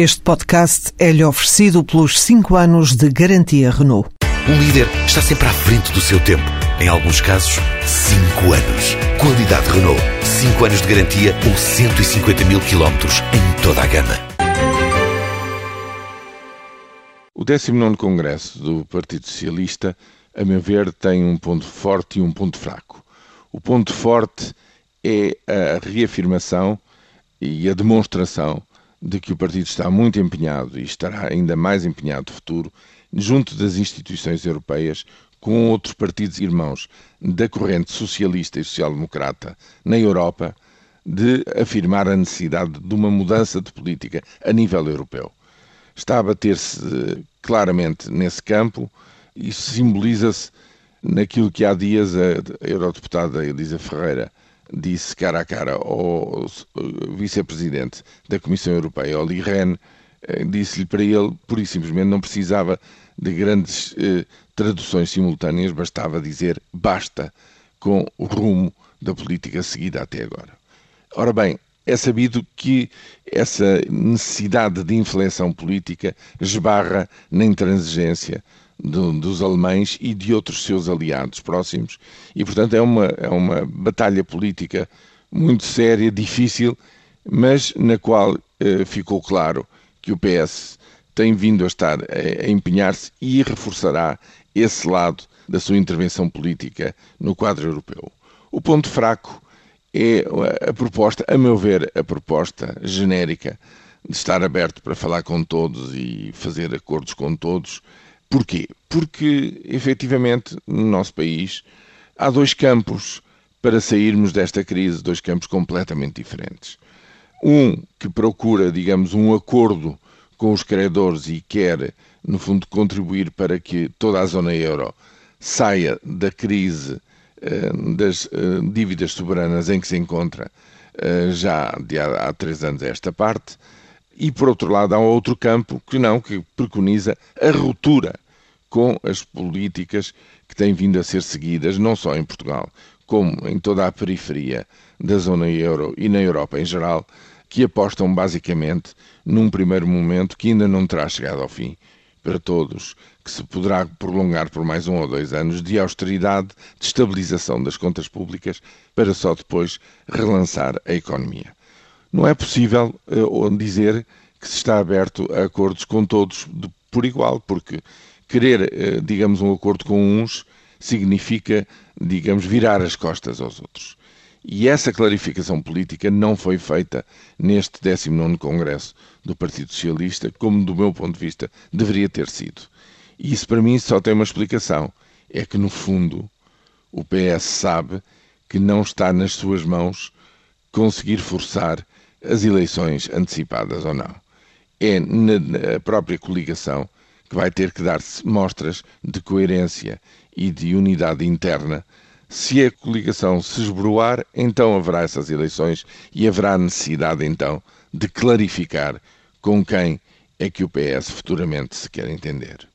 Este podcast é-lhe oferecido pelos 5 anos de garantia Renault. Um líder está sempre à frente do seu tempo. Em alguns casos, 5 anos. Qualidade Renault. 5 anos de garantia ou 150 mil quilómetros em toda a gama. O 19 Congresso do Partido Socialista, a meu ver, tem um ponto forte e um ponto fraco. O ponto forte é a reafirmação e a demonstração de que o partido está muito empenhado e estará ainda mais empenhado no futuro junto das instituições europeias com outros partidos irmãos da corrente socialista e social-democrata na Europa de afirmar a necessidade de uma mudança de política a nível europeu. Está a bater-se eh, claramente nesse campo e simboliza-se naquilo que há dias a eurodeputada Elisa Ferreira disse cara a cara ao vice-presidente da Comissão Europeia, Olli Rehn, eh, disse-lhe para ele, pura e simplesmente, não precisava de grandes eh, traduções simultâneas, bastava dizer basta com o rumo da política seguida até agora. Ora bem, é sabido que essa necessidade de inflexão política esbarra na intransigência do, dos alemães e de outros seus aliados próximos, e portanto é uma, é uma batalha política muito séria, difícil, mas na qual eh, ficou claro que o PS tem vindo a estar a, a empenhar-se e reforçará esse lado da sua intervenção política no quadro europeu. O ponto fraco é a proposta, a meu ver, a proposta genérica de estar aberto para falar com todos e fazer acordos com todos, Porquê? Porque, efetivamente, no nosso país há dois campos para sairmos desta crise, dois campos completamente diferentes. Um que procura, digamos, um acordo com os credores e quer, no fundo, contribuir para que toda a zona euro saia da crise eh, das eh, dívidas soberanas em que se encontra eh, já de há, há três anos a esta parte e, por outro lado, há outro campo que não, que preconiza a ruptura com as políticas que têm vindo a ser seguidas, não só em Portugal, como em toda a periferia da zona euro e na Europa em geral, que apostam basicamente num primeiro momento que ainda não terá chegado ao fim para todos, que se poderá prolongar por mais um ou dois anos de austeridade, de estabilização das contas públicas, para só depois relançar a economia. Não é possível uh, dizer que se está aberto a acordos com todos de, por igual, porque querer, uh, digamos, um acordo com uns significa, digamos, virar as costas aos outros. E essa clarificação política não foi feita neste 19 Congresso do Partido Socialista, como, do meu ponto de vista, deveria ter sido. E isso, para mim, só tem uma explicação: é que, no fundo, o PS sabe que não está nas suas mãos conseguir forçar as eleições antecipadas ou não. É na própria coligação que vai ter que dar mostras de coerência e de unidade interna. Se a coligação se esbroar, então haverá essas eleições e haverá necessidade, então, de clarificar com quem é que o PS futuramente se quer entender.